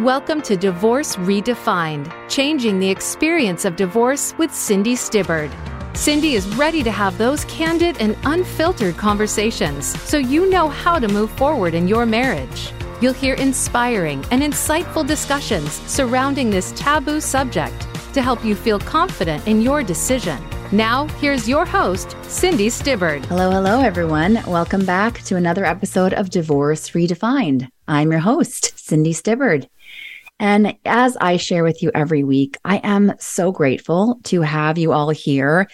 Welcome to Divorce Redefined, changing the experience of divorce with Cindy Stibbard. Cindy is ready to have those candid and unfiltered conversations so you know how to move forward in your marriage. You'll hear inspiring and insightful discussions surrounding this taboo subject to help you feel confident in your decision. Now, here's your host, Cindy Stibbard. Hello, hello, everyone. Welcome back to another episode of Divorce Redefined. I'm your host, Cindy Stibbard. And as I share with you every week, I am so grateful to have you all here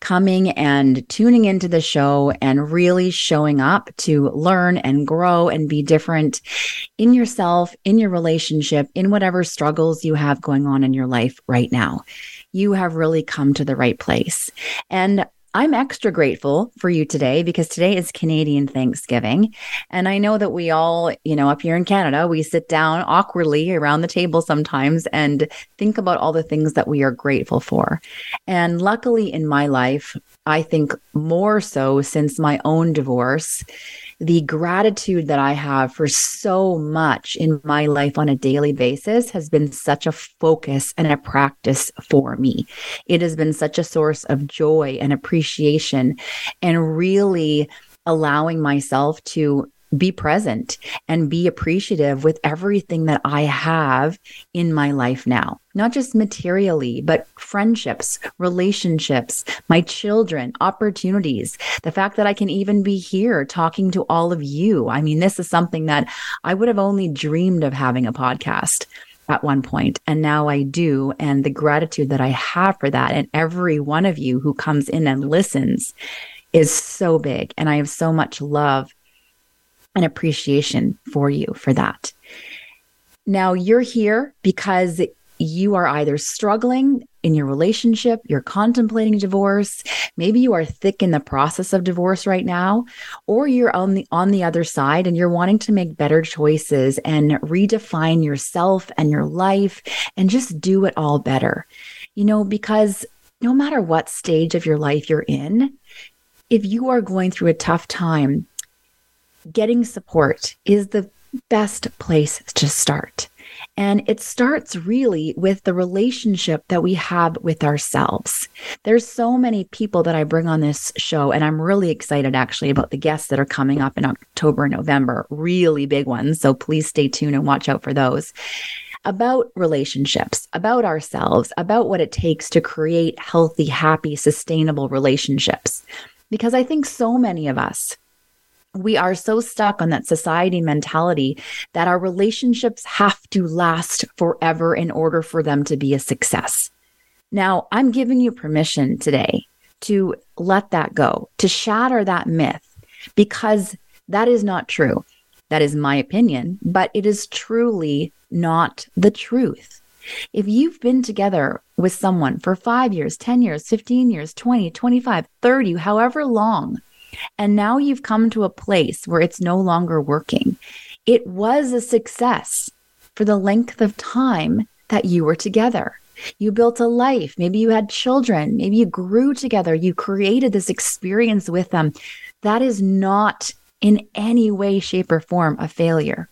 coming and tuning into the show and really showing up to learn and grow and be different in yourself, in your relationship, in whatever struggles you have going on in your life right now. You have really come to the right place. And I'm extra grateful for you today because today is Canadian Thanksgiving. And I know that we all, you know, up here in Canada, we sit down awkwardly around the table sometimes and think about all the things that we are grateful for. And luckily in my life, I think more so since my own divorce, the gratitude that I have for so much in my life on a daily basis has been such a focus and a practice for me. It has been such a source of joy and appreciation and really allowing myself to be present and be appreciative with everything that I have in my life now, not just materially, but friendships, relationships, my children, opportunities, the fact that I can even be here talking to all of you. I mean, this is something that I would have only dreamed of having a podcast at one point and now I do and the gratitude that I have for that and every one of you who comes in and listens is so big and I have so much love and appreciation for you for that. Now, you're here because you are either struggling in your relationship, you're contemplating divorce, maybe you are thick in the process of divorce right now, or you're on the on the other side and you're wanting to make better choices and redefine yourself and your life and just do it all better. You know, because no matter what stage of your life you're in, if you are going through a tough time, getting support is the best place to start. And it starts really with the relationship that we have with ourselves. There's so many people that I bring on this show, and I'm really excited actually about the guests that are coming up in October and November, really big ones. So please stay tuned and watch out for those. About relationships, about ourselves, about what it takes to create healthy, happy, sustainable relationships. Because I think so many of us, we are so stuck on that society mentality that our relationships have to last forever in order for them to be a success. Now, I'm giving you permission today to let that go, to shatter that myth, because that is not true. That is my opinion, but it is truly not the truth. If you've been together with someone for five years, 10 years, 15 years, 20, 25, 30, however long, and now you've come to a place where it's no longer working. It was a success for the length of time that you were together. You built a life. Maybe you had children. Maybe you grew together. You created this experience with them. That is not in any way, shape, or form a failure.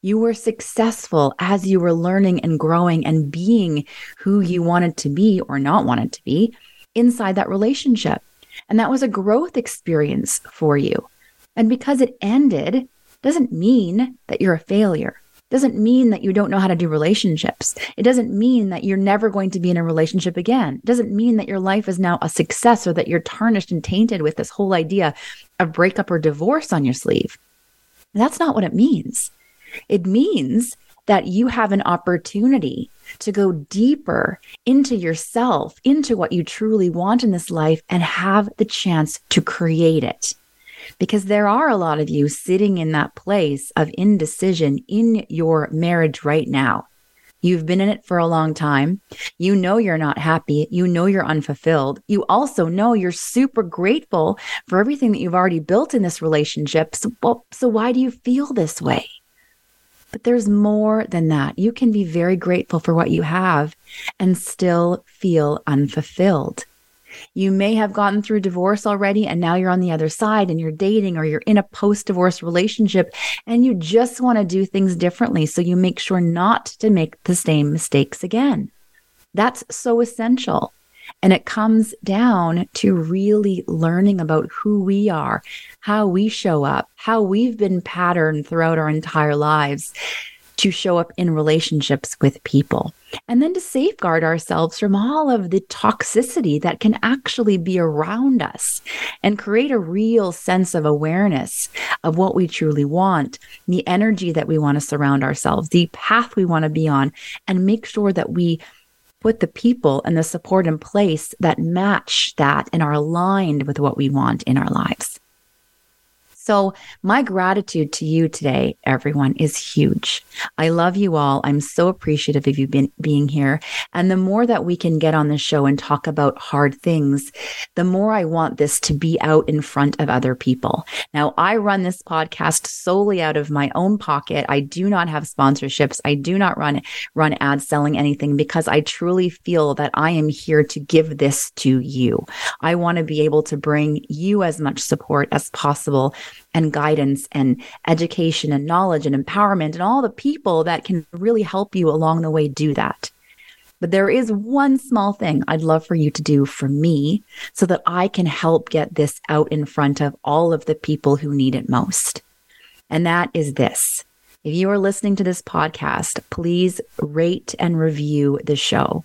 You were successful as you were learning and growing and being who you wanted to be or not wanted to be inside that relationship. And that was a growth experience for you. And because it ended doesn't mean that you're a failure. Doesn't mean that you don't know how to do relationships. It doesn't mean that you're never going to be in a relationship again. It doesn't mean that your life is now a success or that you're tarnished and tainted with this whole idea of breakup or divorce on your sleeve. That's not what it means. It means that you have an opportunity to go deeper into yourself, into what you truly want in this life, and have the chance to create it. Because there are a lot of you sitting in that place of indecision in your marriage right now. You've been in it for a long time. You know you're not happy. You know you're unfulfilled. You also know you're super grateful for everything that you've already built in this relationship. So, well, so why do you feel this way? But there's more than that. You can be very grateful for what you have and still feel unfulfilled. You may have gotten through divorce already and now you're on the other side and you're dating or you're in a post divorce relationship and you just want to do things differently. So you make sure not to make the same mistakes again. That's so essential. And it comes down to really learning about who we are, how we show up, how we've been patterned throughout our entire lives to show up in relationships with people. And then to safeguard ourselves from all of the toxicity that can actually be around us and create a real sense of awareness of what we truly want, the energy that we want to surround ourselves, the path we want to be on, and make sure that we put the people and the support in place that match that and are aligned with what we want in our lives. So, my gratitude to you today, everyone, is huge. I love you all. I'm so appreciative of you being, being here. And the more that we can get on the show and talk about hard things, the more I want this to be out in front of other people. Now, I run this podcast solely out of my own pocket. I do not have sponsorships. I do not run run ads selling anything because I truly feel that I am here to give this to you. I want to be able to bring you as much support as possible and guidance and education and knowledge and empowerment and all the people that can really help you along the way do that. But there is one small thing I'd love for you to do for me so that I can help get this out in front of all of the people who need it most. And that is this. If you are listening to this podcast, please rate and review the show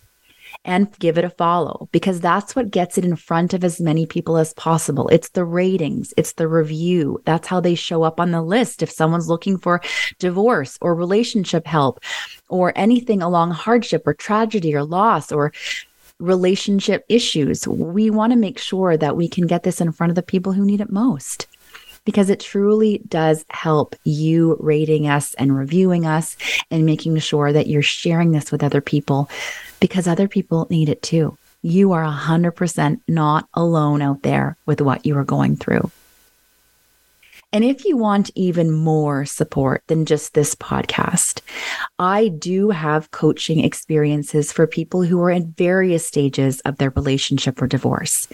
and give it a follow because that's what gets it in front of as many people as possible. It's the ratings, it's the review. That's how they show up on the list. If someone's looking for divorce or relationship help or anything along hardship or tragedy or loss or relationship issues, we want to make sure that we can get this in front of the people who need it most because it truly does help you rating us and reviewing us and making sure that you're sharing this with other people because other people need it too. You are 100% not alone out there with what you are going through. And if you want even more support than just this podcast, I do have coaching experiences for people who are in various stages of their relationship or divorce.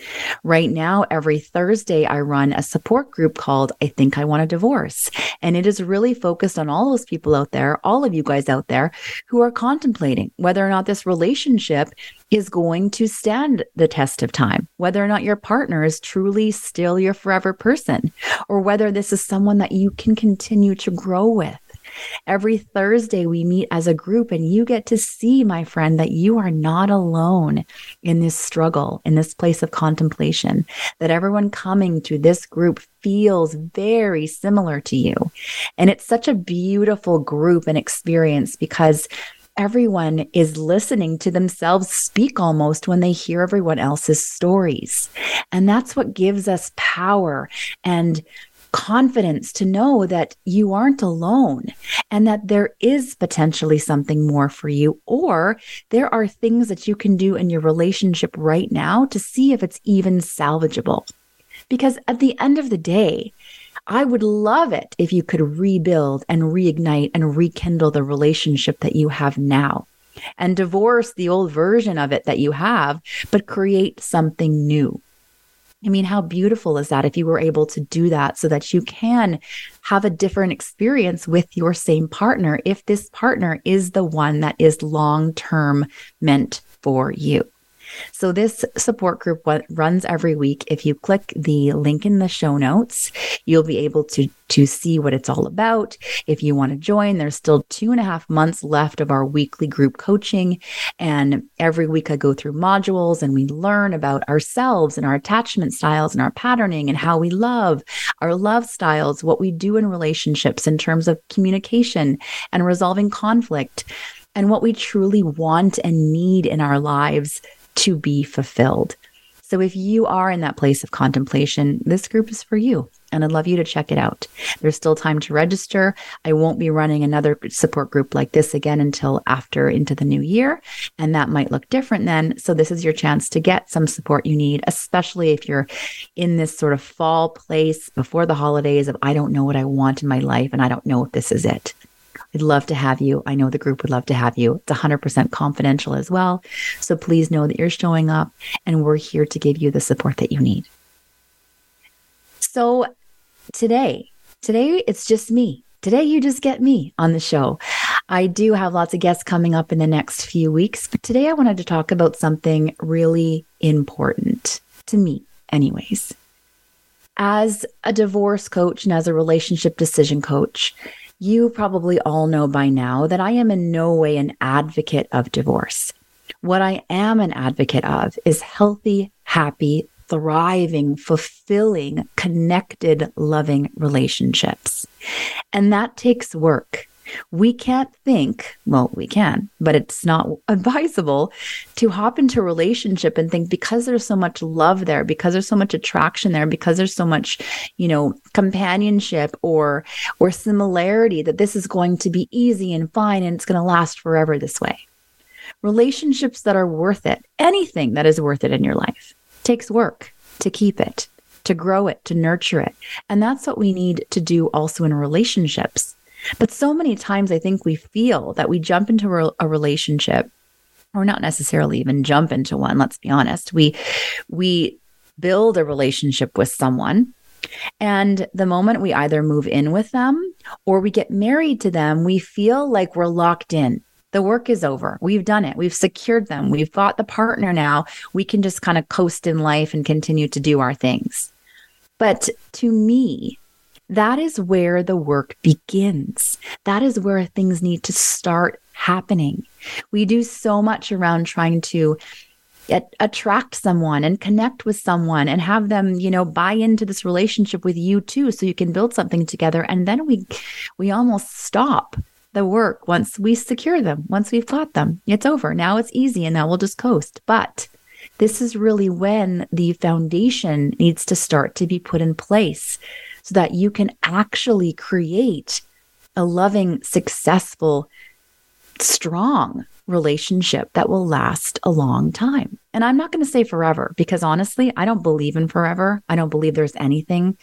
Right now, every Thursday, I run a support group called I Think I Want a Divorce. And it is really focused on all those people out there, all of you guys out there who are contemplating whether or not this relationship is going to stand the test of time, whether or not your partner is truly still your forever person, or whether this is someone that you can continue to grow with. Every Thursday, we meet as a group, and you get to see, my friend, that you are not alone in this struggle, in this place of contemplation, that everyone coming to this group feels very similar to you. And it's such a beautiful group and experience because everyone is listening to themselves speak almost when they hear everyone else's stories. And that's what gives us power and confidence to know that you aren't alone and that there is potentially something more for you, or there are things that you can do in your relationship right now to see if it's even salvageable. Because at the end of the day, I would love it if you could rebuild and reignite and rekindle the relationship that you have now and divorce the old version of it that you have, but create something new. I mean, how beautiful is that if you were able to do that so that you can have a different experience with your same partner if this partner is the one that is long term meant for you? So this support group runs every week. If you click the link in the show notes, you'll be able to to see what it's all about. If you want to join, there's still two and a half months left of our weekly group coaching. And every week I go through modules and we learn about ourselves and our attachment styles and our patterning and how we love, our love styles, what we do in relationships in terms of communication and resolving conflict, and what we truly want and need in our lives to be fulfilled. So if you are in that place of contemplation, this group is for you. And I'd love you to check it out. There's still time to register. I won't be running another support group like this again until after into the new year. And that might look different then. So this is your chance to get some support you need, especially if you're in this sort of fall place before the holidays of, I don't know what I want in my life and I don't know if this is it. I'd love to have you. I know the group would love to have you. It's 100% confidential as well. So please know that you're showing up and we're here to give you the support that you need. So today, today it's just me. Today you just get me on the show. I do have lots of guests coming up in the next few weeks, but today I wanted to talk about something really important to me, anyways. As a divorce coach and as a relationship decision coach, you probably all know by now that I am in no way an advocate of divorce. What I am an advocate of is healthy, happy, thriving, fulfilling, connected, loving relationships. And that takes work. We can't think, well, we can, but it's not advisable to hop into a relationship and think because there's so much love there, because there's so much attraction there, because there's so much, you know, companionship or or similarity that this is going to be easy and fine and it's going to last forever this way. Relationships that are worth it, anything that is worth it in your life, takes work to keep it, to grow it, to nurture it. And that's what we need to do also in relationships. But so many times I think we feel that we jump into a relationship or not necessarily even jump into one, let's be honest. We we build a relationship with someone and the moment we either move in with them or we get married to them, we feel like we're locked in. The work is over. We've done it. We've secured them. We've got the partner now. We can just kind of coast in life and continue to do our things. But to me, that is where the work begins. That is where things need to start happening. We do so much around trying to attract someone and connect with someone and have them you know buy into this relationship with you too so you can build something together. And then we we almost stop the work once we secure them once we've got them. It's over. Now it's easy and now we'll just coast. But this is really when the foundation needs to start to be put in place so that you can actually create a loving, successful, strong relationship that will last a long time. And I'm not going to say forever because honestly, I don't believe in forever. I don't believe there's anything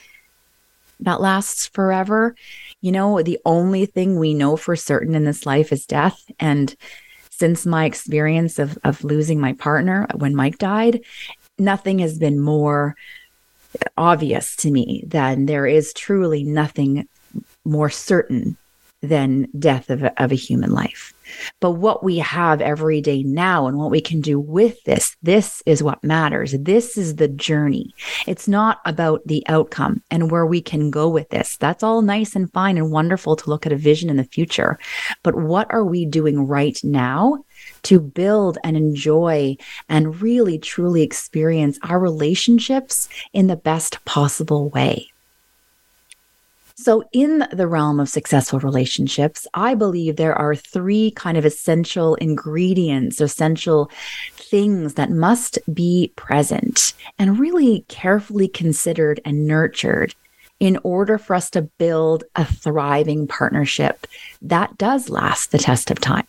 that lasts forever. You know, the only thing we know for certain in this life is death. And since my experience of, of losing my partner when Mike died, nothing has been more obvious to me that there is truly nothing more certain than death of a, of a human life. But what we have every day now and what we can do with this, this is what matters. This is the journey. It's not about the outcome and where we can go with this. That's all nice and fine and wonderful to look at a vision in the future. But what are we doing right now to build and enjoy and really truly experience our relationships in the best possible way. So, in the realm of successful relationships, I believe there are three kind of essential ingredients, essential things that must be present and really carefully considered and nurtured in order for us to build a thriving partnership that does last the test of time.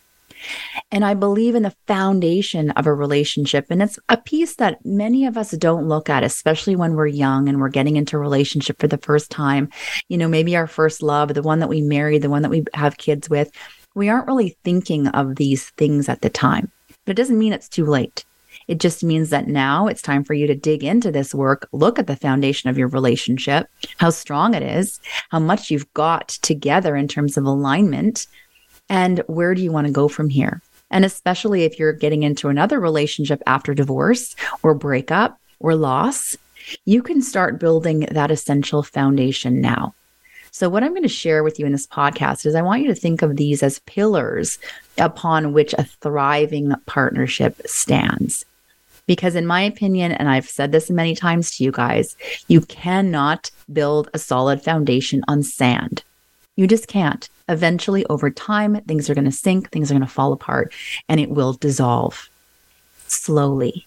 And I believe in the foundation of a relationship. And it's a piece that many of us don't look at, especially when we're young and we're getting into a relationship for the first time. You know, maybe our first love, the one that we married, the one that we have kids with. We aren't really thinking of these things at the time, but it doesn't mean it's too late. It just means that now it's time for you to dig into this work, look at the foundation of your relationship, how strong it is, how much you've got together in terms of alignment, and where do you want to go from here? And especially if you're getting into another relationship after divorce or breakup or loss, you can start building that essential foundation now. So, what I'm going to share with you in this podcast is I want you to think of these as pillars upon which a thriving partnership stands. Because, in my opinion, and I've said this many times to you guys, you cannot build a solid foundation on sand. You just can't. Eventually, over time, things are going to sink, things are going to fall apart, and it will dissolve slowly.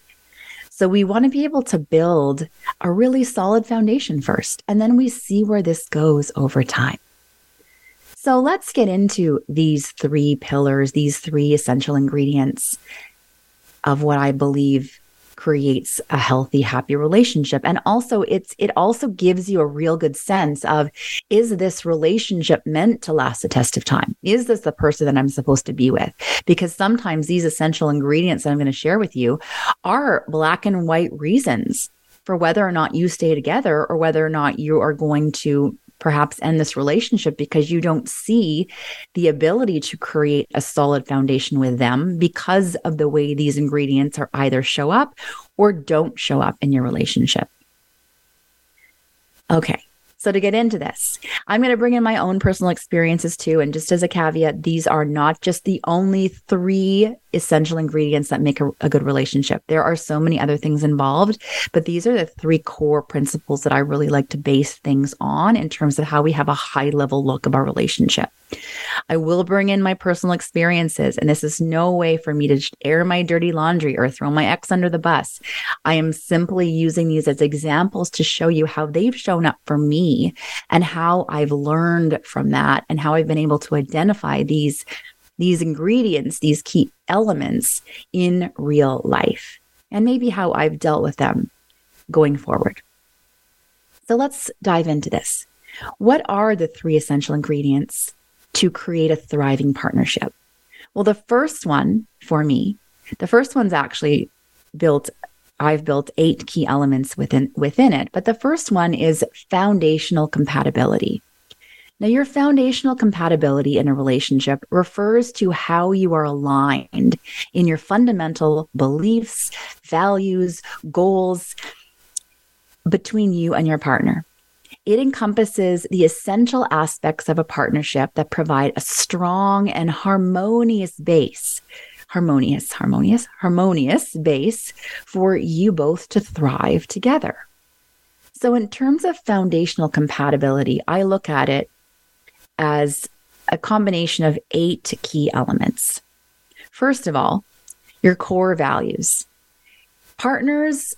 So, we want to be able to build a really solid foundation first, and then we see where this goes over time. So, let's get into these three pillars, these three essential ingredients of what I believe creates a healthy happy relationship. And also it's it also gives you a real good sense of is this relationship meant to last the test of time? Is this the person that i'm supposed to be with? Because sometimes these essential ingredients that i'm going to share with you are black and white reasons for whether or not you stay together or whether or not you are going to perhaps end this relationship because you don't see the ability to create a solid foundation with them because of the way these ingredients are either show up or don't show up in your relationship. Okay. So, to get into this, I'm going to bring in my own personal experiences too. And just as a caveat, these are not just the only three essential ingredients that make a, a, good relationship. There are so many other things involved, but these are the three core principles that I really like to base things on in terms of how we have a high level look of our relationship. I will bring in my personal experiences, and this is no way for me to air my dirty laundry or throw my ex under the bus. I am simply using these as examples to show you how they've shown up for me and how I've learned from that and how I've been able to identify these these ingredients, these key elements in real life, and maybe how I've dealt with them going forward. So let's dive into this. What are the three essential ingredients to create a thriving partnership? Well, the first one for me, the first one's actually built I've built eight key elements within within it, but the first one is foundational compatibility. Now, your foundational compatibility in a relationship refers to how you are aligned in your fundamental beliefs, values, goals between you and your partner. It encompasses the essential aspects of a partnership that provide a strong and harmonious base harmonious, harmonious, harmonious base for you both to thrive together. So, in terms of foundational compatibility, I look at it as a combination of eight key elements. First of all, your core values. Partners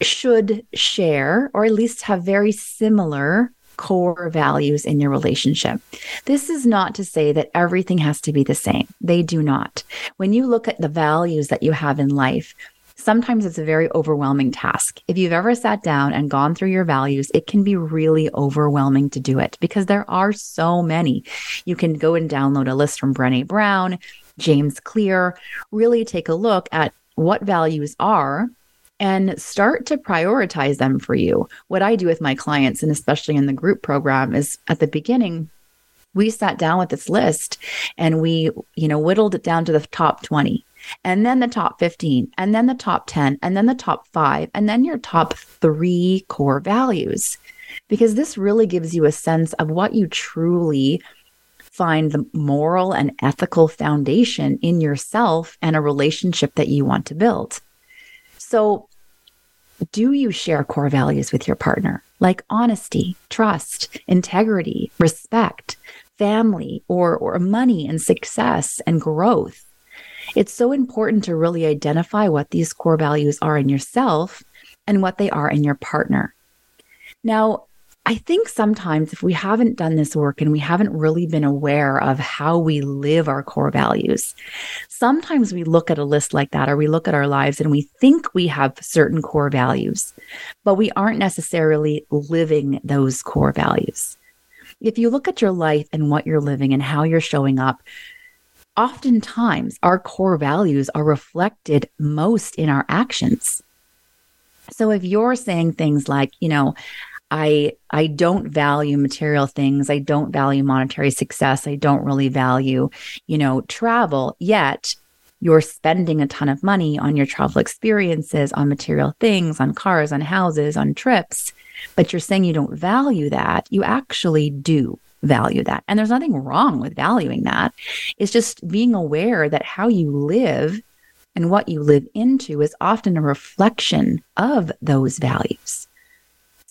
should share or at least have very similar core values in your relationship. This is not to say that everything has to be the same. They do not. When you look at the values that you have in life, sometimes it's a very overwhelming task. If you've ever sat down and gone through your values, it can be really overwhelming to do it because there are so many. You can go and download a list from Brene Brown, James Clear, really take a look at what values are and start to prioritize them for you. What I do with my clients, and especially in the group program, is at the beginning, we sat down with this list and we, you know, whittled it down to the top 20 and then the top 15, and then the top 10, and then the top five, and then your top three core values. Because this really gives you a sense of what you truly find the moral and ethical foundation in yourself and a relationship that you want to build. So, do you share core values with your partner like honesty, trust, integrity, respect, family, or, or money and success and growth? It's so important to really identify what these core values are in yourself and what they are in your partner. Now, I think sometimes if we haven't done this work and we haven't really been aware of how we live our core values, sometimes we look at a list like that or we look at our lives and we think we have certain core values, but we aren't necessarily living those core values. If you look at your life and what you're living and how you're showing up, oftentimes our core values are reflected most in our actions. So if you're saying things like, you know, I I don't value material things, I don't value monetary success, I don't really value, you know, travel, yet you're spending a ton of money on your travel experiences, on material things, on cars, on houses, on trips, but you're saying you don't value that, you actually do value that. And there's nothing wrong with valuing that. It's just being aware that how you live and what you live into is often a reflection of those values.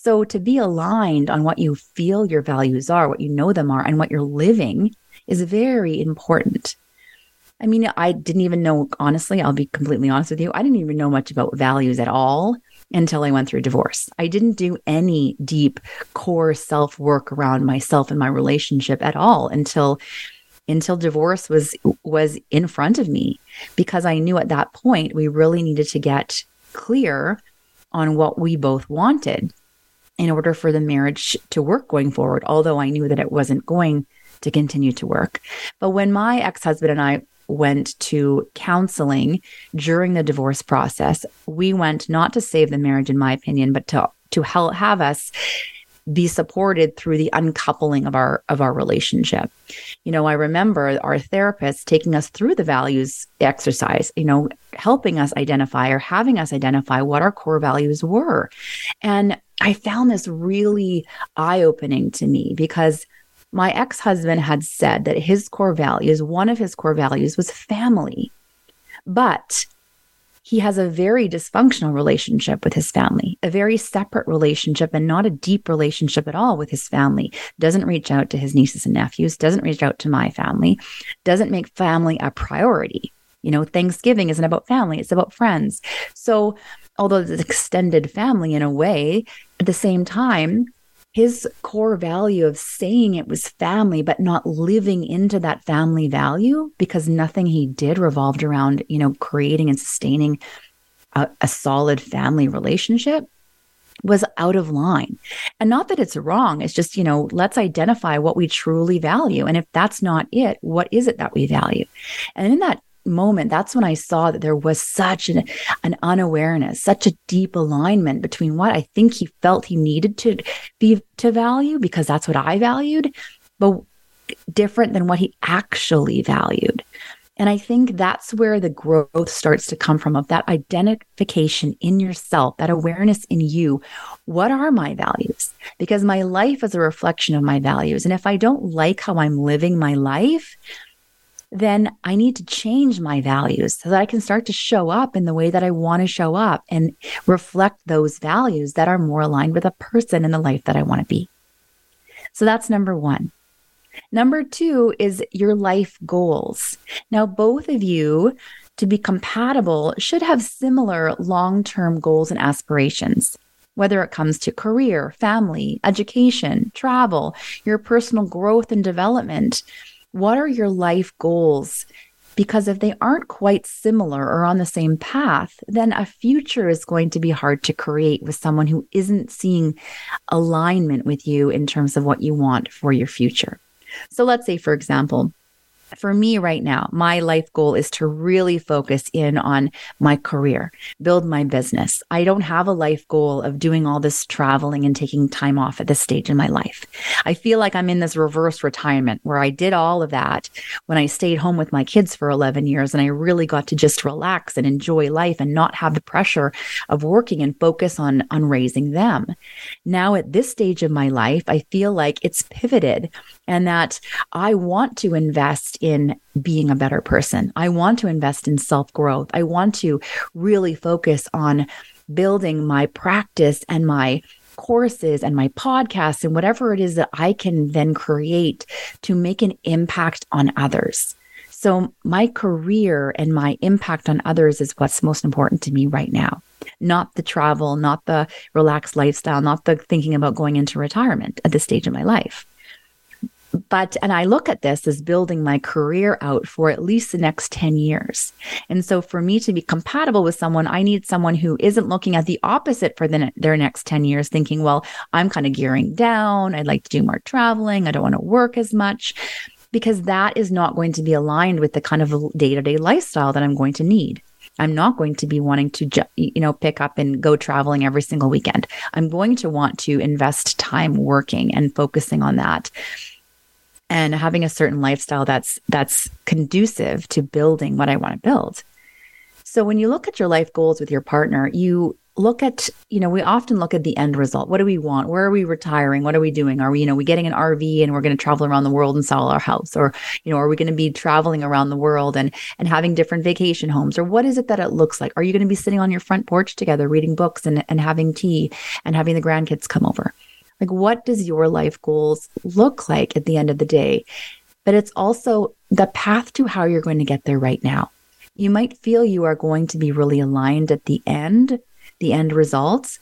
So to be aligned on what you feel your values are, what you know them are, and what you're living is very important. I mean, I didn't even know, honestly, I'll be completely honest with you. I didn't even know much about values at all until I went through divorce. I didn't do any deep core self work around myself and my relationship at all until until divorce was was in front of me because I knew at that point we really needed to get clear on what we both wanted in order for the marriage to work going forward, although I knew that it wasn't going to continue to work. But when my ex husband and I went to counseling during the divorce process, we went not to save the marriage, in my opinion, but to, to help have us be supported through the uncoupling of our of our relationship. You know, I remember our therapist taking us through the values exercise, you know, helping us identify or having us identify what our core values were. And I found this really eye-opening to me because my ex-husband had said that his core values, one of his core values was family. But he has a very dysfunctional relationship with his family, a very separate relationship and not a deep relationship at all with his family. Doesn't reach out to his nieces and nephews, doesn't reach out to my family, doesn't make family a priority. You know, Thanksgiving isn't about family, it's about friends. So, although it's extended family in a way, at the same time, his core value of saying it was family, but not living into that family value because nothing he did revolved around, you know, creating and sustaining a, a solid family relationship was out of line. And not that it's wrong. It's just, you know, let's identify what we truly value. And if that's not it, what is it that we value? And in that moment, that's when I saw that there was such an, an unawareness, such a deep alignment between what I think he felt he needed to be to value, because that's what I valued, but different than what he actually valued. And I think that's where the growth starts to come from of that identification in yourself, that awareness in you. What are my values? Because my life is a reflection of my values. And if I don't like how I'm living my life, then I need to change my values so that I can start to show up in the way that I want to show up and reflect those values that are more aligned with a person in the life that I want to be. So that's number one. Number two is your life goals. Now, both of you, to be compatible, should have similar long term goals and aspirations whether it comes to career, family, education, travel, your personal growth and development. What are your life goals? Because if they aren't quite similar or on the same path, then a future is going to be hard to create with someone who isn't seeing alignment with you in terms of what you want for your future. So let's say, for example, for me right now, my life goal is to really focus in on my career, build my business. I don't have a life goal of doing all this traveling and taking time off at this stage in my life. I feel like I'm in this reverse retirement where I did all of that when I stayed home with my kids for 11 years and I really got to just relax and enjoy life and not have the pressure of working and focus on on raising them. Now at this stage of my life, I feel like it's pivoted and that I want to invest in being a better person. I want to invest in self growth. I want to really focus on building my practice and my courses and my podcasts and whatever it is that I can then create to make an impact on others. So, my career and my impact on others is what's most important to me right now. Not the travel, not the relaxed lifestyle, not the thinking about going into retirement at this stage of my life but and I look at this as building my career out for at least the next 10 years. And so for me to be compatible with someone, I need someone who isn't looking at the opposite for the, their next 10 years thinking, well, I'm kind of gearing down, I'd like to do more traveling, I don't want to work as much because that is not going to be aligned with the kind of day-to-day lifestyle that I'm going to need. I'm not going to be wanting to, you know, pick up and go traveling every single weekend. I'm going to want to invest time working and focusing on that and having a certain lifestyle that's that's conducive to building what I want to build. So when you look at your life goals with your partner, you look at, you know, we often look at the end result. What do we want? Where are we retiring? What are we doing? Are we, you know, we getting an RV and we're going to travel around the world and sell our house? Or, you know, are we going to be traveling around the world and and having different vacation homes? Or what is it that it looks like? Are you going to be sitting on your front porch together reading books and, and having tea and having the grandkids come over? Like, what does your life goals look like at the end of the day? But it's also the path to how you're going to get there right now. You might feel you are going to be really aligned at the end, the end results,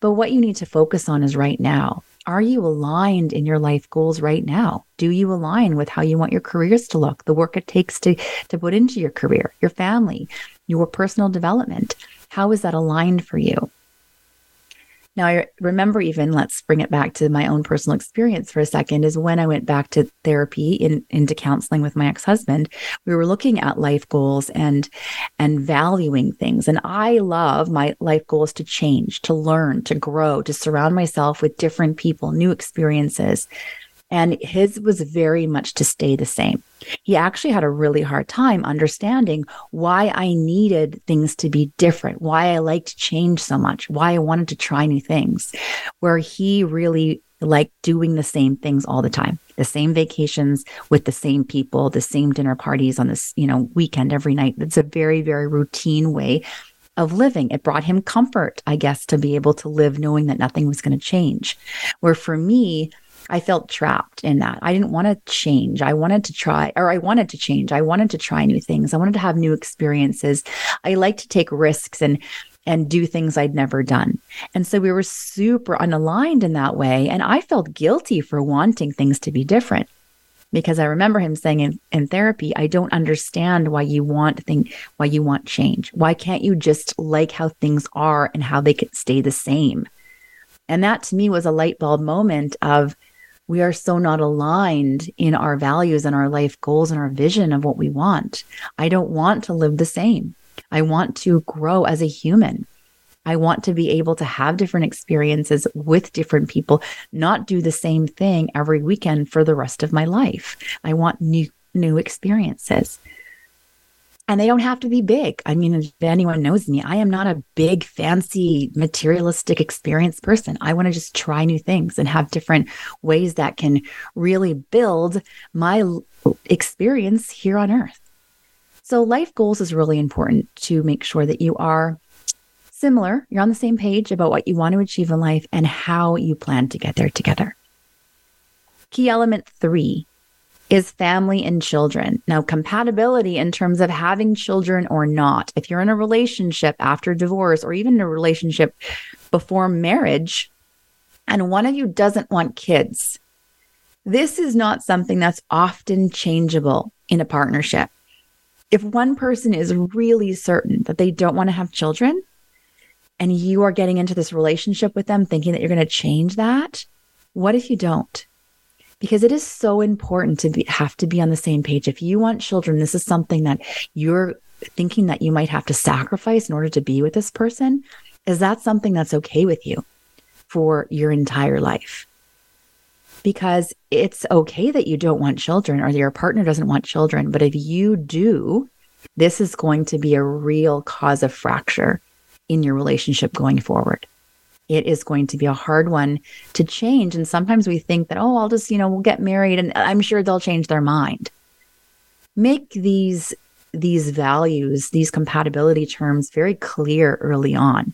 but what you need to focus on is right now. Are you aligned in your life goals right now? Do you align with how you want your careers to look, the work it takes to, to put into your career, your family, your personal development? How is that aligned for you? Now, I remember even, let's bring it back to my own personal experience for a second, is when I went back to therapy in, into counseling with my ex-husband, we were looking at life goals and, and valuing things. And I love my life goals to change, to learn, to grow, to surround myself with different people, new experiences. And his was very much to stay the same. He actually had a really hard time understanding why I needed things to be different, why I liked change so much, why I wanted to try new things, where he really liked doing the same things all the time, the same vacations with the same people, the same dinner parties on this, you know, weekend every night. It's a very, very routine way of living. It brought him comfort, I guess, to be able to live knowing that nothing was going to change. Where for me, I felt trapped in that. I didn't want to change. I wanted to try, or I wanted to change. I wanted to try new things. I wanted to have new experiences. I like to take risks and and do things I'd never done. And so we were super unaligned in that way. And I felt guilty for wanting things to be different because I remember him saying in, in therapy, I don't understand why you want thing, why you want change. Why can't you just like how things are and how they could stay the same? And that to me was a light bulb moment of we are so not aligned in our values and our life goals and our vision of what we want. I don't want to live the same. I want to grow as a human. I want to be able to have different experiences with different people, not do the same thing every weekend for the rest of my life. I want new new experiences and they don't have to be big. I mean, if anyone knows me, I am not a big, fancy, materialistic experience person. I want to just try new things and have different ways that can really build my experience here on earth. So, life goals is really important to make sure that you are similar, you're on the same page about what you want to achieve in life and how you plan to get there together. Key element three is family and children. Now, compatibility in terms of having children or not. If you're in a relationship after divorce or even a relationship before marriage, and one of you doesn't want kids, this is not something that's often changeable in a partnership. If one person is really certain that they don't want to have children, and you are getting into this relationship with them thinking that you're going to change that, what if you don't? Because it is so important to be, have to be on the same page. If you want children, this is something that you're thinking that you might have to sacrifice in order to be with this person. Is that something that's okay with you for your entire life? Because it's okay that you don't want children or your partner doesn't want children. But if you do, this is going to be a real cause of fracture in your relationship going forward it is going to be a hard one to change. And sometimes we think that, oh, I'll just, you know, we'll get married and I'm sure they'll change their mind. Make these these values, these compatibility terms very clear early on.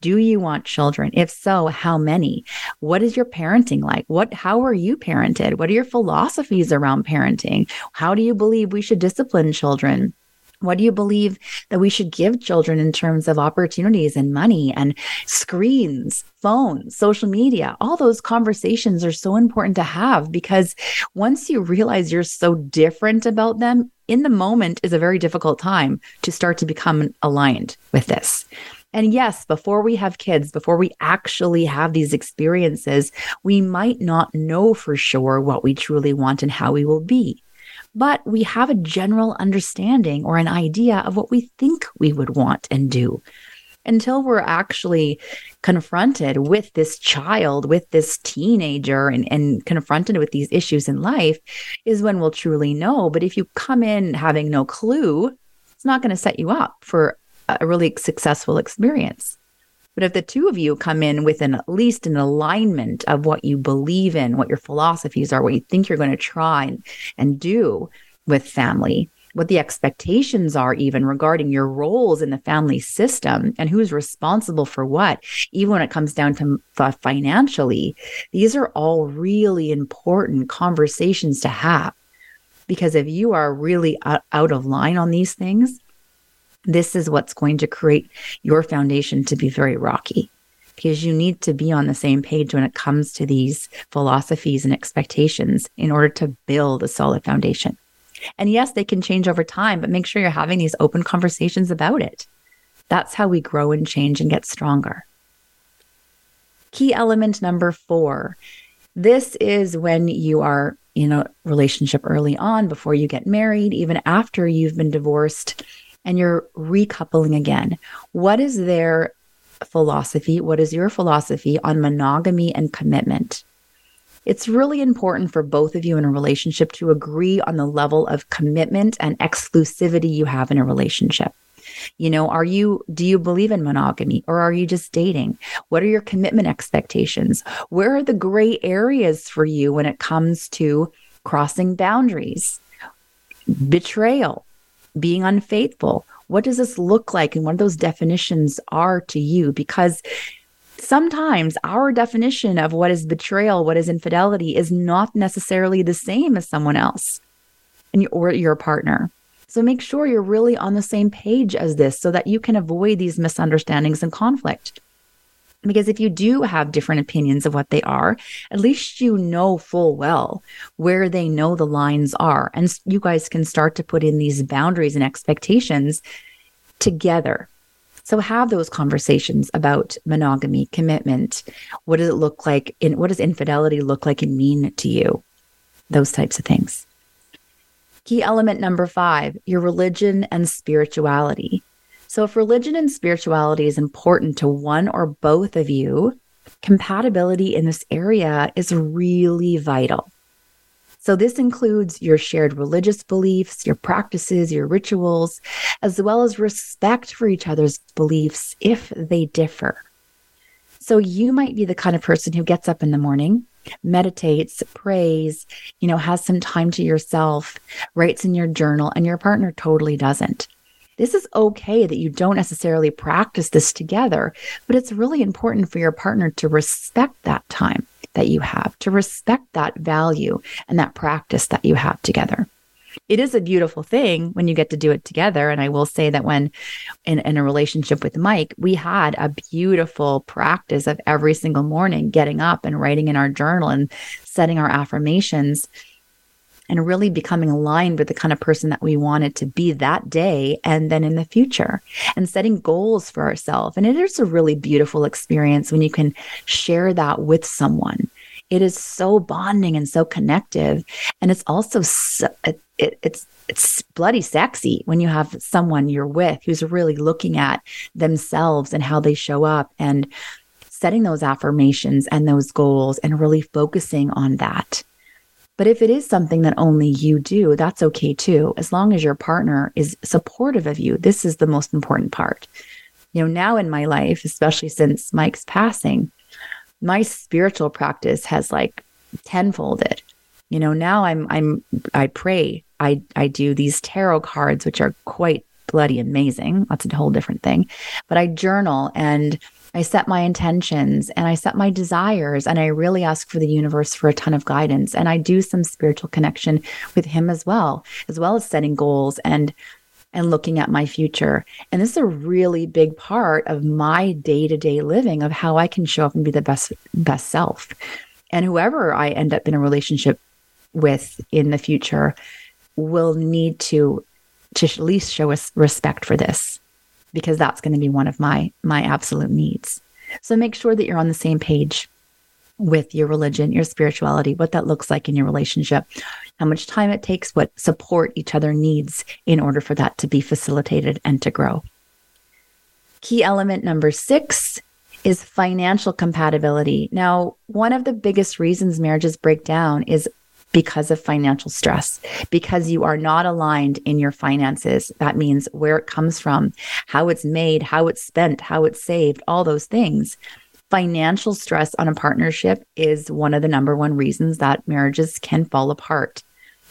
Do you want children? If so, how many? What is your parenting like? What how are you parented? What are your philosophies around parenting? How do you believe we should discipline children? What do you believe that we should give children in terms of opportunities and money and screens, phones, social media? All those conversations are so important to have because once you realize you're so different about them, in the moment is a very difficult time to start to become aligned with this. And yes, before we have kids, before we actually have these experiences, we might not know for sure what we truly want and how we will be but we have a general understanding or an idea of what we think we would want and do until we're actually confronted with this child, with this teenager, and, and confronted with these issues in life, is when we'll truly know. But if you come in having no clue, it's not going to set you up for a really successful experience. But if the two of you come in with an, at least an alignment of what you believe in, what your philosophies are, what you think you're going to try and, and do with family, what the expectations are, even regarding your roles in the family system and who's responsible for what, even when it comes down to uh, financially, these are all really important conversations to have. Because if you are really uh, out of line on these things, this is what's going to create your foundation to be very rocky because you need to be on the same page when it comes to these philosophies and expectations in order to build a solid foundation. And yes, they can change over time, but make sure you're having these open conversations about it. That's how we grow and change and get stronger. Key element number four this is when you are in a relationship early on, before you get married, even after you've been divorced, and you're recoupling again. What is their philosophy? What is your philosophy on monogamy and commitment? It's really important for both of you in a relationship to agree on the level of commitment and exclusivity you have in a relationship. You know, are you, do you believe in monogamy or are you just dating? What are your commitment expectations? Where are the gray areas for you when it comes to crossing boundaries, betrayal, being unfaithful? What does this look like? And what those definitions are to you? Because sometimes our definition of what is betrayal, what is infidelity is not necessarily the same as someone else and or your partner. So make sure you're really on the same page as this so that you can avoid these misunderstandings and conflict. Because if you do have different opinions of what they are, at least you know full well where they know the lines are. And you guys can start to put in these boundaries and expectations together. So have those conversations about monogamy, commitment. What does it look like? In what does infidelity look like and mean to you? Those types of things. Key element number five your religion and spirituality. So, if religion and spirituality is important to one or both of you, compatibility in this area is really vital. So, this includes your shared religious beliefs, your practices, your rituals, as well as respect for each other's beliefs if they differ. So, you might be the kind of person who gets up in the morning meditates, prays, you know, has some time to yourself, writes in your journal, and your partner totally doesn't. This is okay that you don't necessarily practice this together, but it's really important for your partner to respect that time that you have, to respect that value and that practice that you have together it is a beautiful thing when you get to do it together. And I will say that when in, in a relationship with Mike, we had a beautiful practice of every single morning getting up and writing in our journal and setting our affirmations and really becoming aligned with the kind of person that we wanted to be that day and then in the future and setting goals for ourselves. And it is a really beautiful experience when you can share that with someone. It is so bonding and so connective. And it's also so, it, it, it's it's bloody sexy when you have someone you're with who's really looking at themselves and how they show up and setting those affirmations and those goals and really focusing on that. But if it is something that only you do, that's okay too, as long as your partner is supportive of you. This is the most important part. You know, now in my life, especially since Mike's passing, my spiritual practice has like tenfolded. You know, now I'm I'm I pray. I I do these tarot cards which are quite bloody amazing. That's a whole different thing. But I journal and I set my intentions and I set my desires and I really ask for the universe for a ton of guidance and I do some spiritual connection with him as well, as well as setting goals and and looking at my future. And this is a really big part of my day-to-day living of how I can show up and be the best best self. And whoever I end up in a relationship with in the future will need to to at least show us respect for this because that's going to be one of my my absolute needs. So make sure that you're on the same page with your religion, your spirituality, what that looks like in your relationship, how much time it takes, what support each other needs in order for that to be facilitated and to grow. Key element number six is financial compatibility. Now, one of the biggest reasons marriages break down is because of financial stress, because you are not aligned in your finances. That means where it comes from, how it's made, how it's spent, how it's saved, all those things financial stress on a partnership is one of the number one reasons that marriages can fall apart.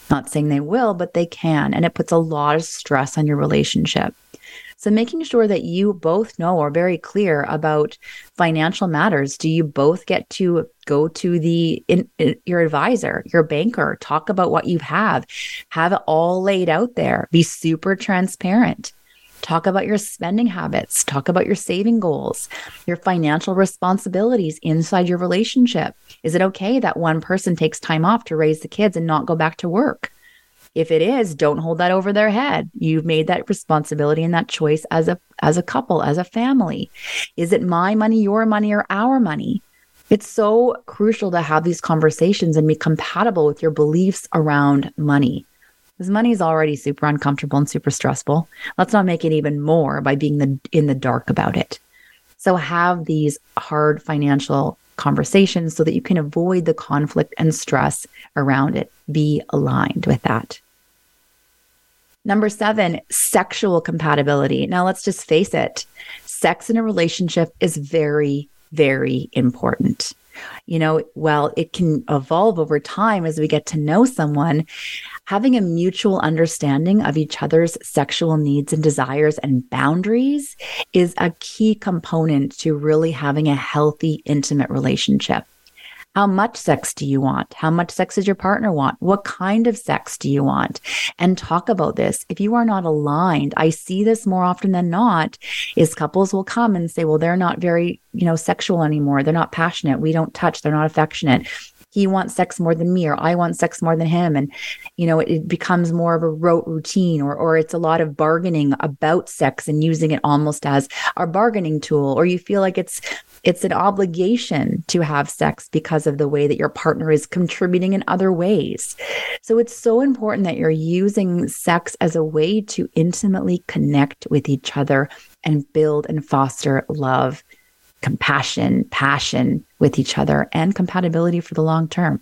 Not saying they will, but they can. And it puts a lot of stress on your relationship. So, making sure that you both know or very clear about financial matters. Do you both get to go to the in, in, your advisor, your banker, talk about what you have, have it all laid out there, be super transparent. Talk about your spending habits, talk about your saving goals, your financial responsibilities inside your relationship. Is it okay that one person takes time off to raise the kids and not go back to work? If it is, don't hold that over their head. You've made that responsibility and that choice as a as a couple, as a family. Is it my money, your money, or our money? It's so crucial to have these conversations and be compatible with your beliefs around money. Because money is already super uncomfortable and super stressful. Let's not make it even more by being the, in the dark about it. So have these hard financial conversations so that you can avoid the conflict and stress around it. Be aligned with that. Number seven, sexual compatibility. Now, let's just face it sex in a relationship is very, very important. You know, while it can evolve over time as we get to know someone, having a mutual understanding of each other's sexual needs and desires and boundaries is a key component to really having a healthy, intimate relationship. How much sex do you want? How much sex does your partner want? What kind of sex do you want? And talk about this. If you are not aligned, I see this more often than not is couples will come and say, well, they're not very, you know, sexual anymore. They're not passionate. We don't touch. They're not affectionate he wants sex more than me or I want sex more than him and you know it, it, becomes more of a rote routine or or it's a lot of bargaining about sex and using it almost as our bargaining tool or you feel like it's it's an obligation to have sex because of the way that your partner is contributing in other ways. So it's so important that you're using sex as a way to intimately connect with each other and build and foster love compassion, passion with each other, and compatibility for the long term.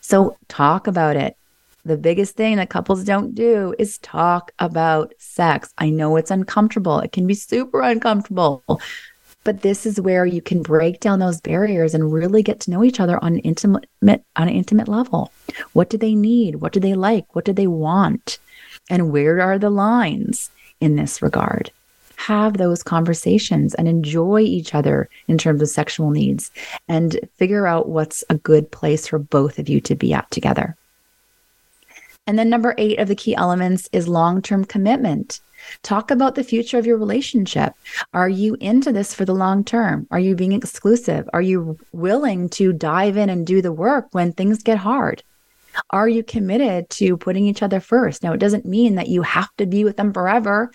So, talk about it. The biggest thing that couples don't do is talk about sex. I know it's uncomfortable, it can be super uncomfortable. But this is where you can break down those barriers and really get to know each other on an intimate on an intimate level. What do they need? What do they like? What do they want? And where are the lines in this regard? have those conversations and enjoy each other in terms of sexual needs and figure out what's a good place for both of you to be at together. And then number eight of the key elements is long term commitment. Talk about the future of your relationship. Are you into this for the long term? Are you being exclusive? Are you willing to dive in and do the work when things get hard? Are you committed to putting each other first? Now, it doesn't mean that you have to be with them forever.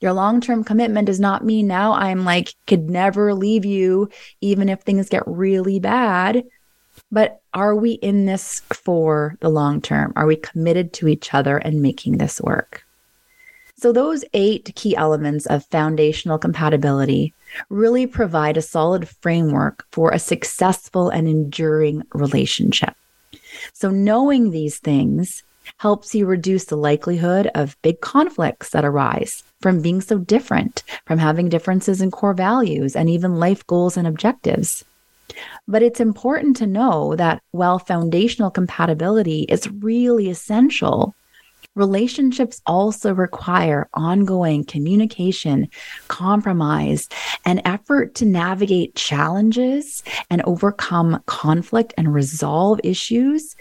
Your long term commitment does not mean now I'm like, could never leave you, even if things get really bad. But are we in this for the long term? Are we committed to each other and making this work? So, those eight key elements of foundational compatibility really provide a solid framework for a successful and enduring relationship. So, knowing these things helps you reduce the likelihood of big conflicts that arise from being so different, from having differences in core values and even life goals and objectives. But it's important to know that while foundational compatibility is really essential, relationships also require ongoing communication, compromise, and effort to navigate challenges and overcome conflict and resolve issues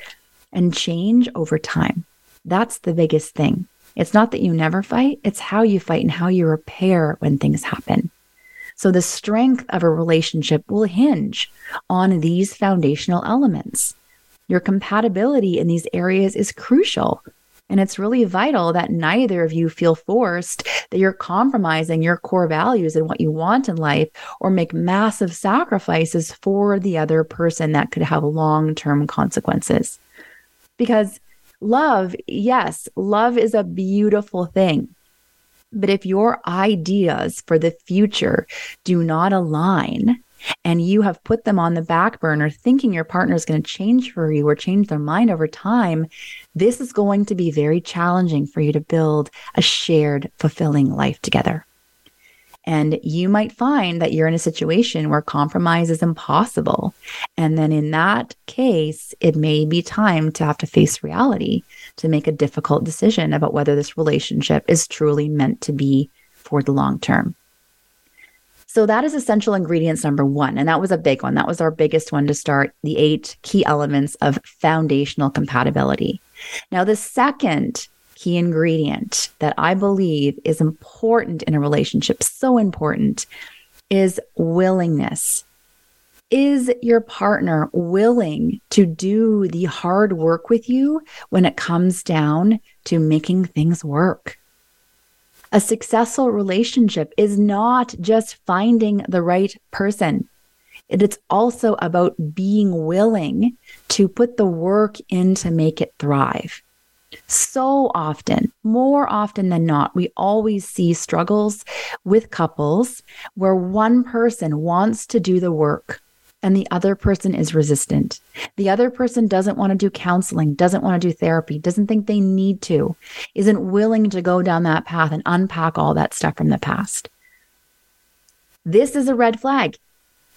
and change over time. That's the biggest thing. It's not that you never fight, it's how you fight and how you repair when things happen. So the strength of a relationship will hinge on these foundational elements. Your compatibility in these areas is crucial. And it's really vital that neither of you feel forced that you're compromising your core values and what you want in life or make massive sacrifices for the other person that could have long term consequences. Because love, yes, love is a beautiful thing. But if your ideas for the future do not align and you have put them on the back burner thinking your partner is going to change for you or change their mind over time, this is going to be very challenging for you to build a shared, fulfilling life together. And you might find that you're in a situation where compromise is impossible. And then in that case, it may be time to have to face reality to make a difficult decision about whether this relationship is truly meant to be for the long term. So that is essential ingredients number one. And that was a big one. That was our biggest one to start the eight key elements of foundational compatibility. Now, the second key ingredient that I believe is important in a relationship, so important, is willingness. Is your partner willing to do the hard work with you when it comes down to making things work? A successful relationship is not just finding the right person. It's also about being willing to put the work in to make it thrive. So often, more often than not, we always see struggles with couples where one person wants to do the work and the other person is resistant. The other person doesn't want to do counseling, doesn't want to do therapy, doesn't think they need to, isn't willing to go down that path and unpack all that stuff from the past. This is a red flag.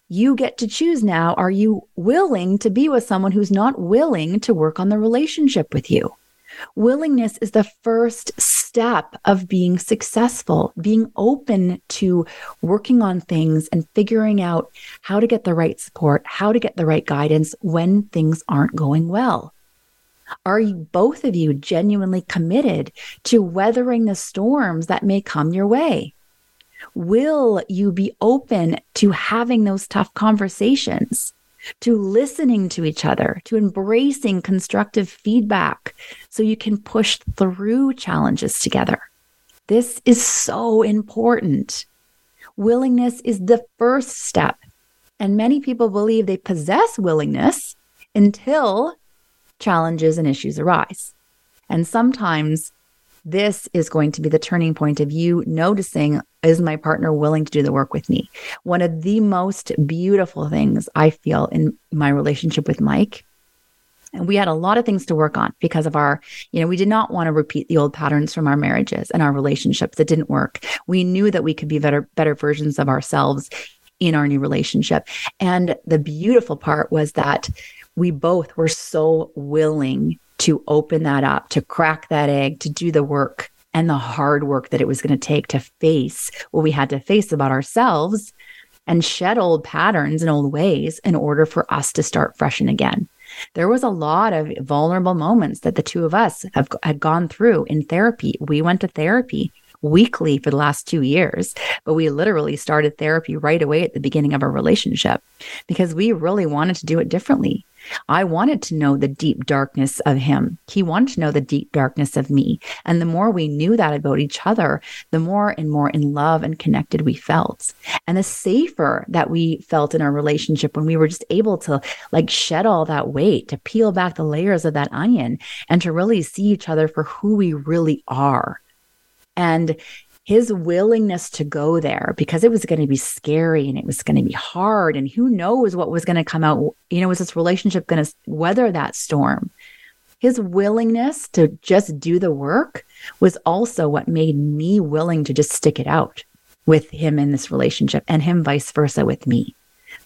You get to choose now. Are you willing to be with someone who's not willing to work on the relationship with you? Willingness is the first step of being successful, being open to working on things and figuring out how to get the right support, how to get the right guidance when things aren't going well. Are you, both of you genuinely committed to weathering the storms that may come your way? Will you be open to having those tough conversations? To listening to each other, to embracing constructive feedback so you can push through challenges together. This is so important. Willingness is the first step. And many people believe they possess willingness until challenges and issues arise. And sometimes this is going to be the turning point of you noticing is my partner willing to do the work with me? One of the most beautiful things I feel in my relationship with Mike and we had a lot of things to work on because of our, you know, we did not want to repeat the old patterns from our marriages and our relationships that didn't work. We knew that we could be better, better versions of ourselves in our new relationship. And the beautiful part was that we both were so willing to open that up, to crack that egg, to do the work and the hard work that it was going to take to face what we had to face about ourselves and shed old patterns and old ways in order for us to start fresh and again. There was a lot of vulnerable moments that the two of us have had gone through in therapy. We went to therapy weekly for the last two years, but we literally started therapy right away at the beginning of our relationship because we really wanted to do it differently. I wanted to know the deep darkness of him. He wanted to know the deep darkness of me. And the more we knew that about each other, the more and more in love and connected we felt. And the safer that we felt in our relationship when we were just able to like shed all that weight, to peel back the layers of that onion and to really see each other for who we really are. And his willingness to go there because it was going to be scary and it was going to be hard and who knows what was going to come out you know was this relationship going to weather that storm? His willingness to just do the work was also what made me willing to just stick it out with him in this relationship and him vice versa with me.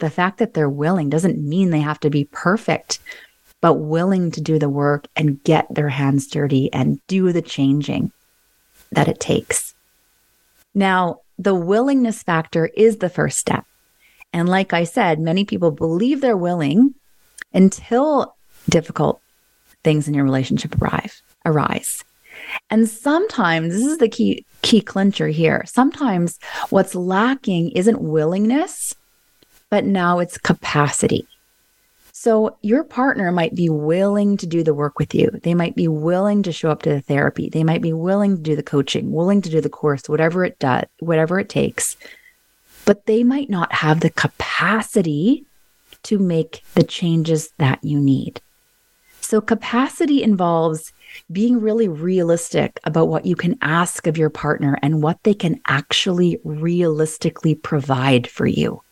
The fact that they're willing doesn't mean they have to be perfect but willing to do the work and get their hands dirty and do the changing that it takes now, the willingness factor is the first step. And like I said, many people believe they're willing until difficult things in your relationship arrive, arise. And sometimes this is the key key clincher here. Sometimes what's lacking isn't willingness, but now it's capacity. So your partner might be willing to do the work with you. They might be willing to show up to the therapy. They might be willing to do the coaching, willing to do the course, whatever it does, whatever it takes. But they might not have the capacity to make the changes that you need. So capacity involves being really realistic about what you can ask of your partner and what they can actually realistically provide for you.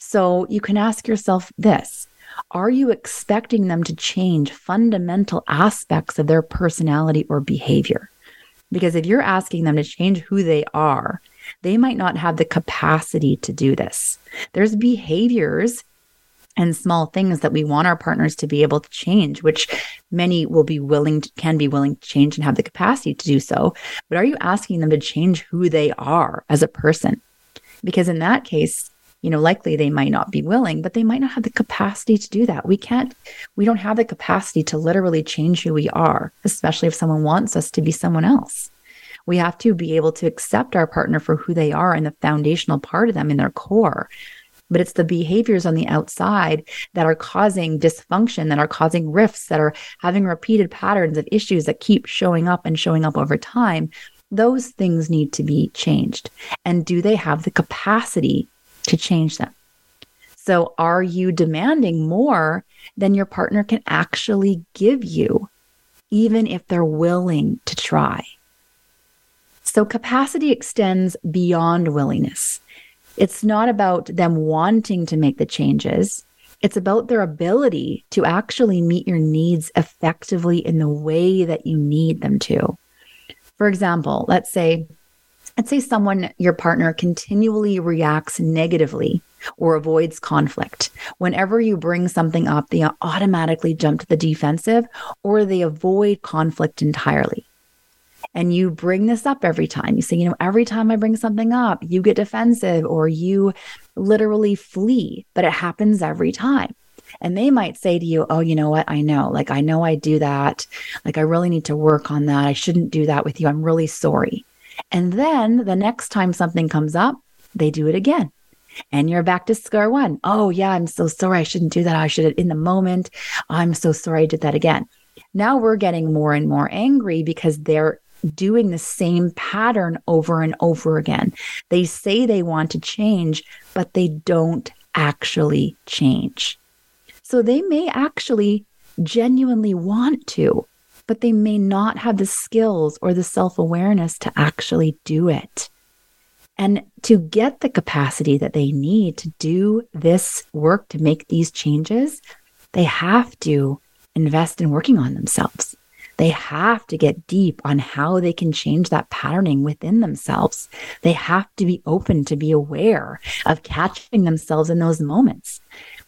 So you can ask yourself this Are you expecting them to change fundamental aspects of their personality or behavior? Because if you're asking them to change who they are, they might not have the capacity to do this. There's behaviors and small things that we want our partners to be able to change, which many will be willing to, can be willing to change and have the capacity to do so. But are you asking them to change who they are as a person? Because in that case, you know, likely they might not be willing, but they might not have the capacity to do that. We can't, we don't have the capacity to literally change who we are, especially if someone wants us to be someone else. We have to be able to accept our partner for who they are and the foundational part of them in their core but it's the behaviors on the outside that are causing dysfunction, that are causing rifts, that are having repeated patterns of issues that keep showing up and showing up over time. Those things need to be changed. And do they have the capacity to change them? So, are you demanding more than your partner can actually give you, even if they're willing to try? So, capacity extends beyond willingness. It's not about them wanting to make the changes. It's about their ability to actually meet your needs effectively in the way that you need them to. For example, let's say let's say someone your partner continually reacts negatively or avoids conflict. Whenever you bring something up, they automatically jump to the defensive or they avoid conflict entirely and you bring this up every time. You say, you know, every time I bring something up, you get defensive or you literally flee, but it happens every time. And they might say to you, Oh, you know what? I know, like, I know I do that. Like, I really need to work on that. I shouldn't do that with you. I'm really sorry. And then the next time something comes up, they do it again. And you're back to square one. Oh, yeah, I'm so sorry. I shouldn't do that. I should have in the moment. I'm so sorry I did that again. Now we're getting more and more angry because they're doing the same pattern over and over again. They say they want to change, but they don't actually change. So they may actually genuinely want to, but they may not have the skills or the self awareness to actually do it. And to get the capacity that they need to do this work, to make these changes, they have to invest in working on themselves. They have to get deep on how they can change that patterning within themselves. They have to be open to be aware of catching themselves in those moments,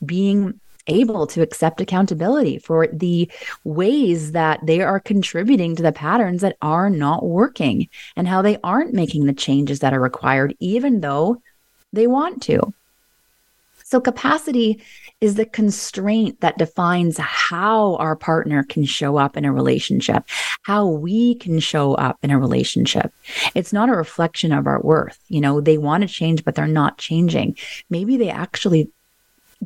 being able to accept accountability for the ways that they are contributing to the patterns that are not working and how they aren't making the changes that are required, even though they want to. So, capacity is the constraint that defines how our partner can show up in a relationship, how we can show up in a relationship. It's not a reflection of our worth. You know, they want to change, but they're not changing. Maybe they actually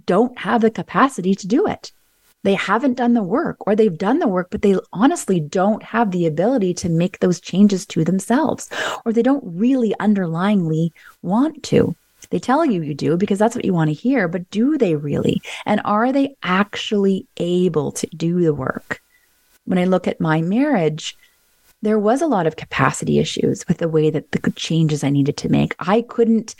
don't have the capacity to do it. They haven't done the work, or they've done the work, but they honestly don't have the ability to make those changes to themselves, or they don't really underlyingly want to. They tell you you do because that's what you want to hear, but do they really? And are they actually able to do the work? When I look at my marriage, there was a lot of capacity issues with the way that the changes I needed to make. I couldn't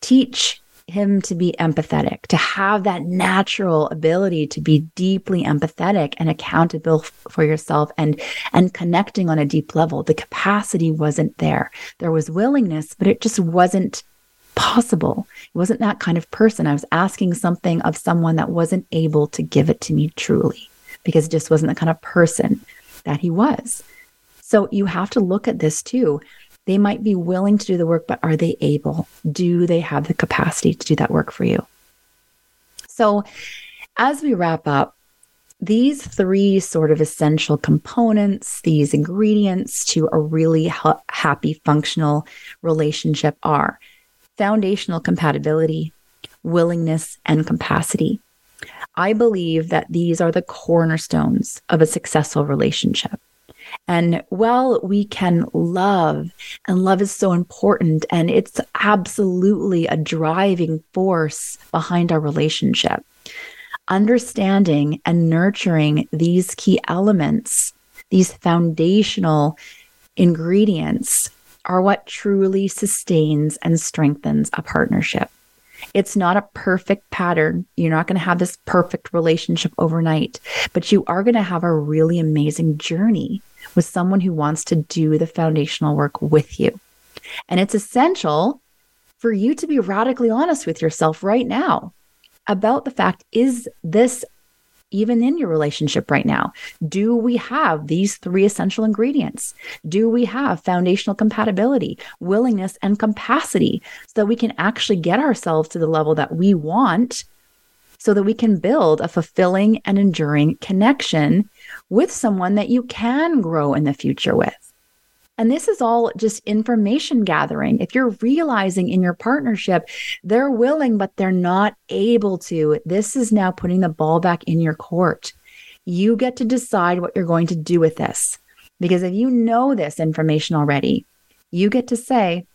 teach him to be empathetic, to have that natural ability to be deeply empathetic and accountable for yourself and and connecting on a deep level. The capacity wasn't there. There was willingness, but it just wasn't possible. It wasn't that kind of person. I was asking something of someone that wasn't able to give it to me truly because it just wasn't the kind of person that he was. So you have to look at this too. They might be willing to do the work, but are they able? Do they have the capacity to do that work for you? So as we wrap up, these three sort of essential components, these ingredients to a really ha- happy, functional relationship are foundational compatibility, willingness, and capacity. I believe that these are the cornerstones of a successful relationship. And while we can love, and love is so important, and it's absolutely a driving force behind our relationship, understanding and nurturing these key elements, these foundational ingredients, are what truly sustains and strengthens a partnership. It's not a perfect pattern. You're not going to have this perfect relationship overnight, but you are going to have a really amazing journey with someone who wants to do the foundational work with you. And it's essential for you to be radically honest with yourself right now about the fact is this even in your relationship right now? Do we have these three essential ingredients? Do we have foundational compatibility, willingness, and capacity so that we can actually get ourselves to the level that we want so that we can build a fulfilling and enduring connection with someone that you can grow in the future with? And this is all just information gathering. If you're realizing in your partnership, they're willing, but they're not able to, this is now putting the ball back in your court. You get to decide what you're going to do with this. Because if you know this information already, you get to say,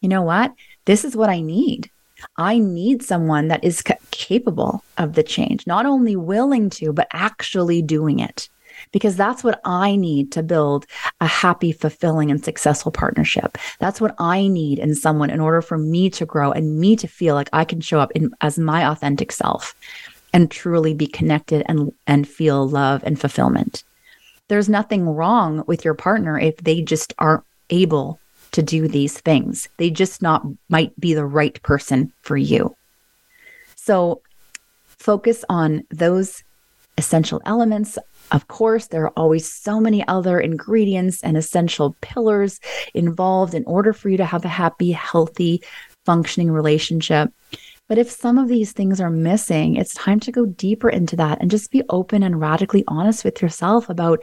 you know what? This is what I need. I need someone that is ca- capable of the change, not only willing to, but actually doing it because that's what I need to build a happy, fulfilling, and successful partnership. That's what I need in someone in order for me to grow and me to feel like I can show up in, as my authentic self and truly be connected and, and feel love and fulfillment. There's nothing wrong with your partner if they just aren't able to do these things. They just not might be the right person for you. So focus on those essential elements of course, there are always so many other ingredients and essential pillars involved in order for you to have a happy, healthy, functioning relationship. But if some of these things are missing, it's time to go deeper into that and just be open and radically honest with yourself about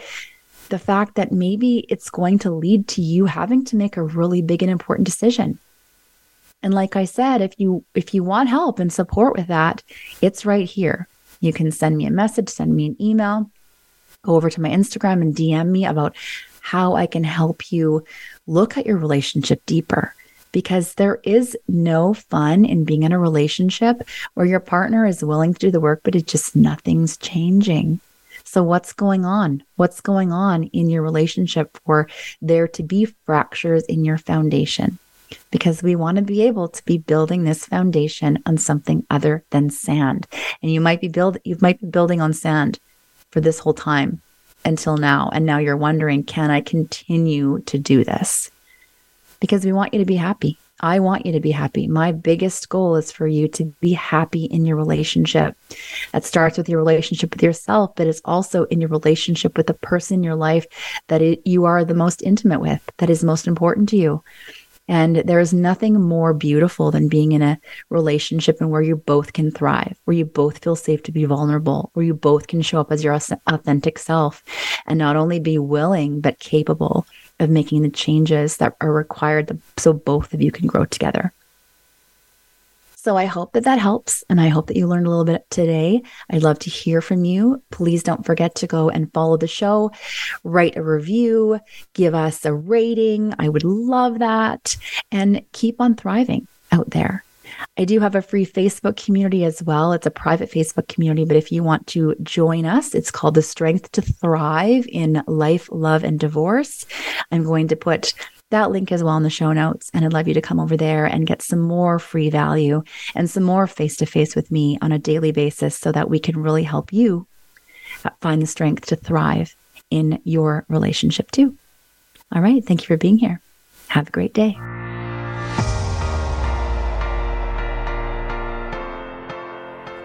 the fact that maybe it's going to lead to you having to make a really big and important decision. And like I said, if you if you want help and support with that, it's right here. You can send me a message, send me an email go over to my Instagram and DM me about how I can help you look at your relationship deeper. Because there is no fun in being in a relationship where your partner is willing to do the work, but it just nothing's changing. So, what's going on? What's going on in your relationship for there to be fractures in your foundation? Because we want to be able to be building this foundation on something other than sand. And you might be build you might be building on sand for this whole time until now. And now you're wondering, can I continue to do this? Because we want you to be happy. I want you to be happy. My biggest goal is for you to be happy in your relationship. That starts with your relationship with yourself, but it's also in your relationship with the person in your life that it, you are the most intimate with, that is most important to you. And there is nothing more beautiful than being in a relationship and where you both can thrive, where you both feel safe to be vulnerable, where you both can show up as your authentic self and not only be willing, but capable of making the changes that are required so both of you can grow together. So I hope that that helps. And I hope that you learned a little bit today. I'd love to hear from you. Please don't forget to go and follow the show, write a review, give us a rating. I would love that. And keep on thriving out there. I do have a free Facebook community as well. It's a private Facebook community, but if you want to join us, it's called The Strength to Thrive in Life, Love, and Divorce. I'm going to put that link as well in the show notes. And I'd love you to come over there and get some more free value and some more face to face with me on a daily basis so that we can really help you uh, find the strength to thrive in your relationship too. All right. Thank you for being here. Have a great day.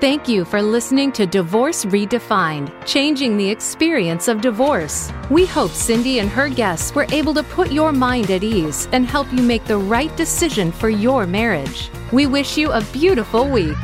Thank you for listening to Divorce Redefined, changing the experience of divorce. We hope Cindy and her guests were able to put your mind at ease and help you make the right decision for your marriage. We wish you a beautiful week.